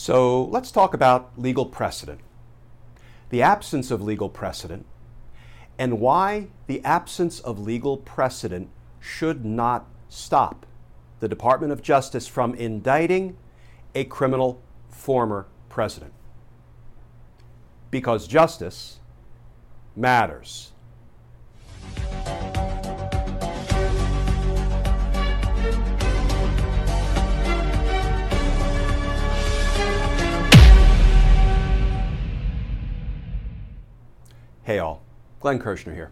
So let's talk about legal precedent, the absence of legal precedent, and why the absence of legal precedent should not stop the Department of Justice from indicting a criminal former president. Because justice matters. Hey all, Glenn Kirschner here.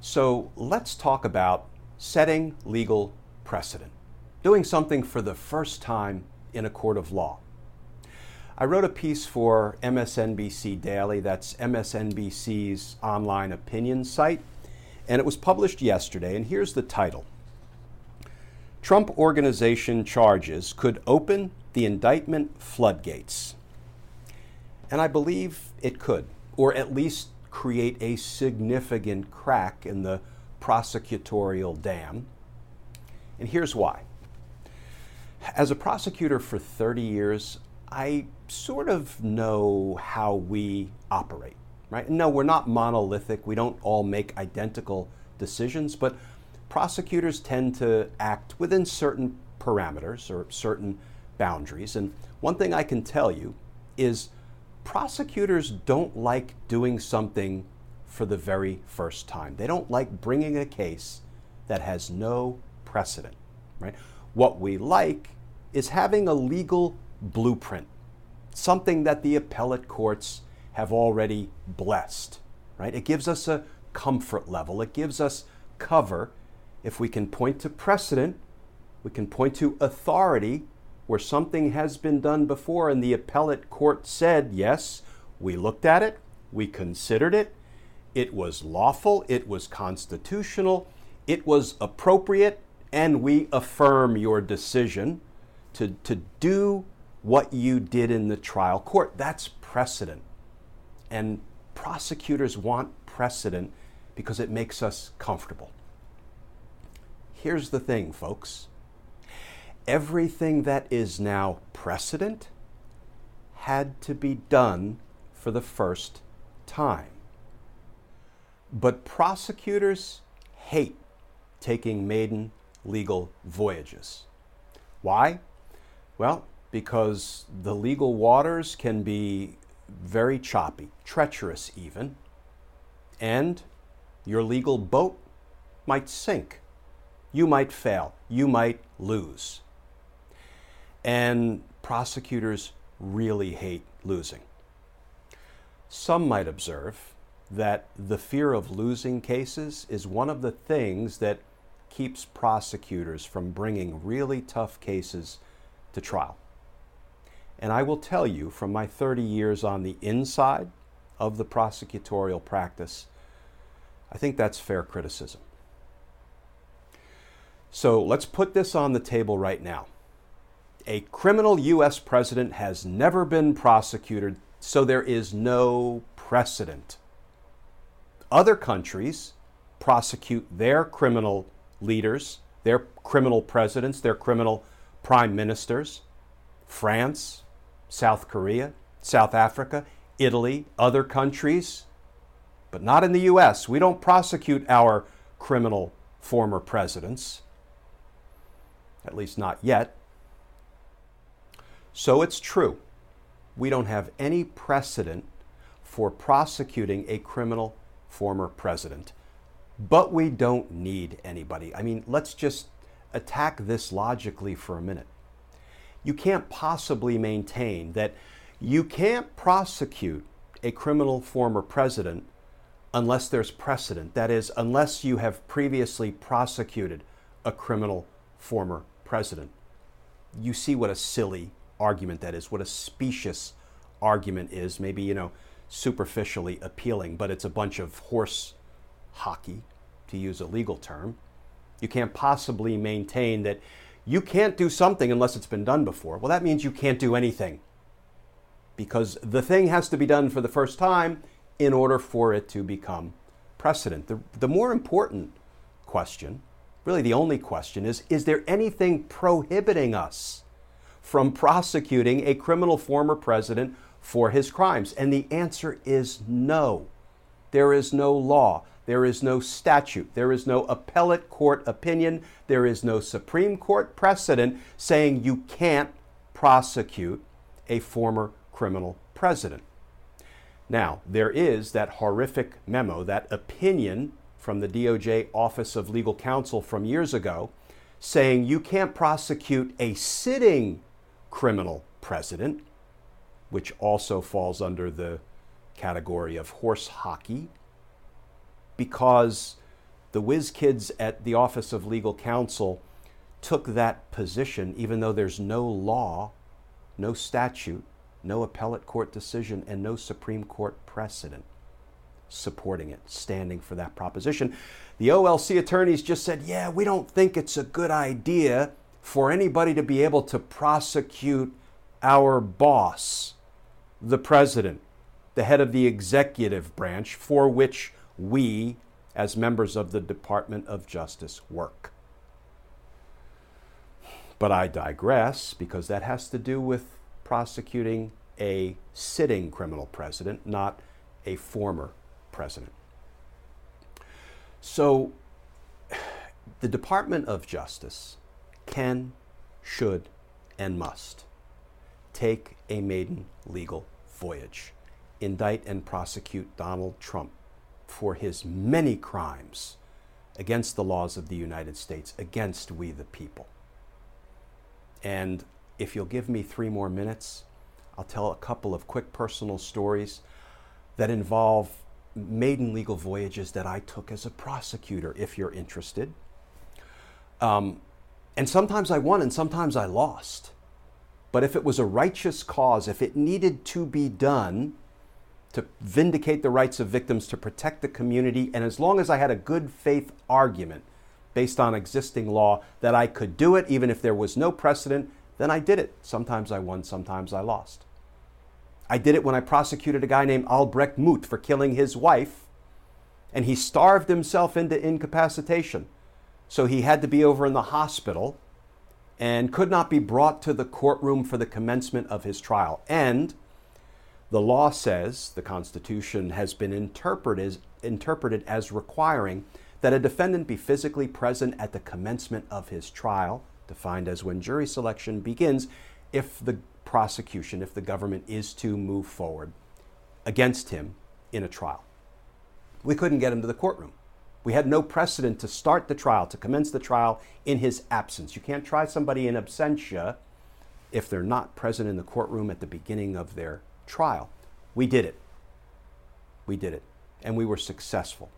So let's talk about setting legal precedent, doing something for the first time in a court of law. I wrote a piece for MSNBC Daily, that's MSNBC's online opinion site, and it was published yesterday. And here's the title Trump Organization charges could open the indictment floodgates. And I believe it could, or at least create a significant crack in the prosecutorial dam. And here's why. As a prosecutor for 30 years, I sort of know how we operate, right? No, we're not monolithic. We don't all make identical decisions, but prosecutors tend to act within certain parameters or certain boundaries. And one thing I can tell you is prosecutors don't like doing something for the very first time. They don't like bringing a case that has no precedent, right? What we like is having a legal blueprint, something that the appellate courts have already blessed, right? It gives us a comfort level. It gives us cover. If we can point to precedent, we can point to authority where something has been done before and the appellate court said, yes, we looked at it, we considered it, it was lawful, it was constitutional, it was appropriate, and we affirm your decision to, to do what you did in the trial court. That's precedent. And prosecutors want precedent because it makes us comfortable. Here's the thing, folks everything that is now precedent had to be done for the first time. But prosecutors hate taking maiden legal voyages. Why? Well, because the legal waters can be very choppy, treacherous even, and your legal boat might sink. You might fail. You might lose. And prosecutors really hate losing. Some might observe that the fear of losing cases is one of the things that keeps prosecutors from bringing really tough cases to trial. And I will tell you from my 30 years on the inside of the prosecutorial practice, I think that's fair criticism. So let's put this on the table right now. A criminal U.S. president has never been prosecuted, so there is no precedent. Other countries prosecute their criminal leaders, their criminal presidents, their criminal prime ministers. France, South Korea, South Africa, Italy, other countries, but not in the U.S. We don't prosecute our criminal former presidents, at least not yet. So it's true. We don't have any precedent for prosecuting a criminal former president. But we don't need anybody. I mean, let's just attack this logically for a minute. You can't possibly maintain that you can't prosecute a criminal former president unless there's precedent. That is, unless you have previously prosecuted a criminal former president. You see what a silly argument that is, what a specious argument is, maybe, you know, superficially appealing, but it's a bunch of horse hockey, to use a legal term. You can't possibly maintain that you can't do something unless it's been done before. Well, that means you can't do anything because the thing has to be done for the first time in order for it to become precedent. The, the more important question, really the only question, is is there anything prohibiting us from prosecuting a criminal former president for his crimes? And the answer is no. There is no law. There is no statute. There is no appellate court opinion. There is no Supreme Court precedent saying you can't prosecute a former criminal president. Now, there is that horrific memo, that opinion from the DOJ Office of Legal Counsel from years ago saying you can't prosecute a sitting criminal precedent, which also falls under the category of horse hockey, because the whiz kids at the Office of Legal Counsel took that position, even though there's no law, no statute no appellate court decision, and no Supreme Court precedent supporting it, standing for that proposition. The OLC attorneys just said, yeah, we don't think it's a good idea for anybody to be able to prosecute our boss, the president, the head of the executive branch, for which we, as members of the Department of Justice, work. But I digress because that has to do with prosecuting a sitting criminal president, not a former president. So the Department of Justice can, should, and must take a maiden legal voyage, indict and prosecute Donald Trump for his many crimes against the laws of the United States, against we the people. And if you'll give me three more minutes, I'll tell a couple of quick personal stories that involve maiden legal voyages that I took as a prosecutor, if you're interested. Um, and sometimes I won and sometimes I lost. But if it was a righteous cause, if it needed to be done to vindicate the rights of victims, to protect the community, and as long as I had a good faith argument based on existing law that I could do it, even if there was no precedent, then I did it. Sometimes I won, sometimes I lost. I did it when I prosecuted a guy named Albrecht Muth for killing his wife, and he starved himself into incapacitation. So he had to be over in the hospital and could not be brought to the courtroom for the commencement of his trial. And the law says, the Constitution has been interpreted, interpreted as requiring that a defendant be physically present at the commencement of his trial defined as when jury selection begins, if the prosecution, if the government is to move forward against him in a trial. We couldn't get him to the courtroom. We had no precedent to start the trial, to commence the trial in his absence. You can't try somebody in absentia if they're not present in the courtroom at the beginning of their trial. We did it. We did it. And we were successful.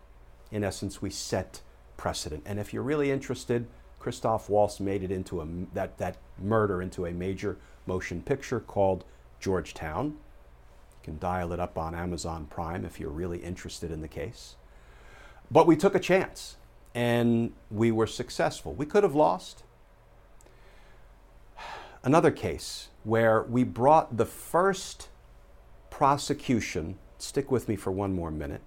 In essence, we set precedent. And if you're really interested, Christoph Waltz made it into a, that, that murder into a major motion picture called Georgetown. You can dial it up on Amazon Prime if you're really interested in the case. But we took a chance and we were successful. We could have lost. Another case where we brought the first prosecution, stick with me for one more minute,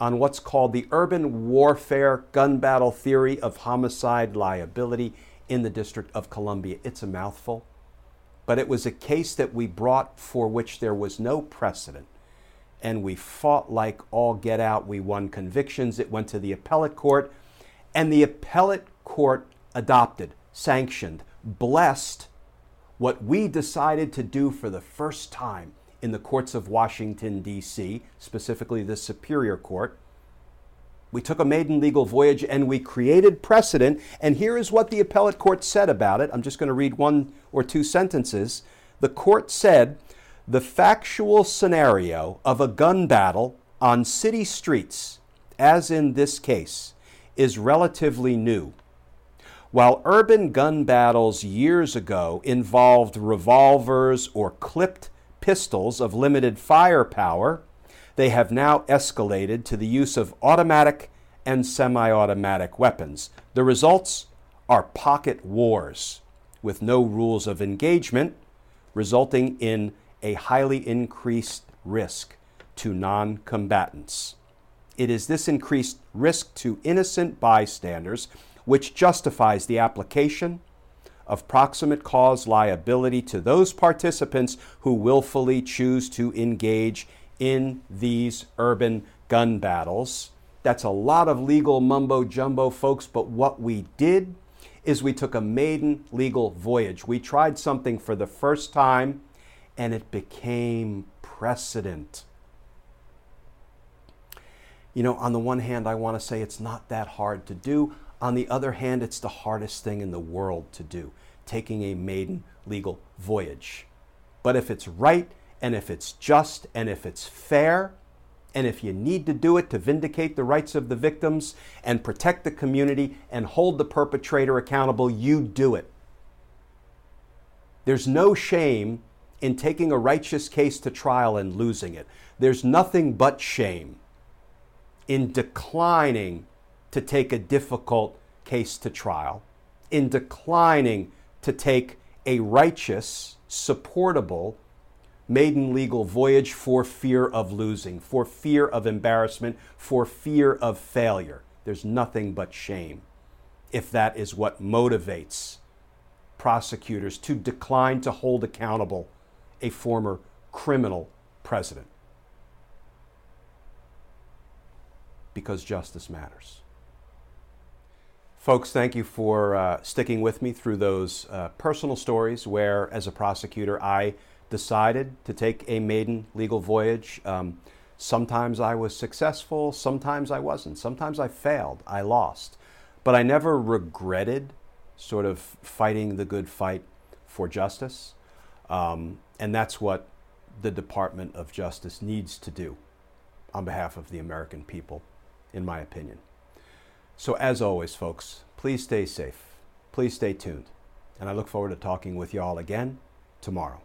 on what's called the urban warfare gun battle theory of homicide liability in the District of Columbia. It's a mouthful, but it was a case that we brought for which there was no precedent. And we fought like all get out. We won convictions. It went to the appellate court, and the appellate court adopted, sanctioned, blessed what we decided to do for the first time in the courts of Washington, D.C., specifically the Superior Court. We took a maiden legal voyage and we created precedent. And here is what the appellate court said about it. I'm just going to read one or two sentences. The court said the factual scenario of a gun battle on city streets, as in this case, is relatively new. While urban gun battles years ago involved revolvers or clipped pistols of limited firepower, they have now escalated to the use of automatic and semi automatic weapons. The results are pocket wars with no rules of engagement, resulting in a highly increased risk to non combatants. It is this increased risk to innocent bystanders which justifies the application of proximate cause liability to those participants who willfully choose to engage in these urban gun battles. That's a lot of legal mumbo jumbo, folks, but what we did is we took a maiden legal voyage. We tried something for the first time and it became precedent. You know, on the one hand, I want to say it's not that hard to do. On the other hand, it's the hardest thing in the world to do, taking a maiden legal voyage. But if it's right, and if it's just, and if it's fair, and if you need to do it to vindicate the rights of the victims and protect the community and hold the perpetrator accountable, you do it. There's no shame in taking a righteous case to trial and losing it. There's nothing but shame in declining to take a difficult case to trial, in declining to take a righteous, supportable, maiden legal voyage for fear of losing, for fear of embarrassment, for fear of failure. There's nothing but shame if that is what motivates prosecutors to decline to hold accountable a former criminal president. Because justice matters. Folks, thank you for uh, sticking with me through those uh, personal stories where, as a prosecutor, I decided to take a maiden legal voyage. Um, sometimes I was successful, sometimes I wasn't. Sometimes I failed, I lost. But I never regretted sort of fighting the good fight for justice. Um, and that's what the Department of Justice needs to do on behalf of the American people, in my opinion. So, as always, folks, please stay safe. Please stay tuned. And I look forward to talking with you all again tomorrow.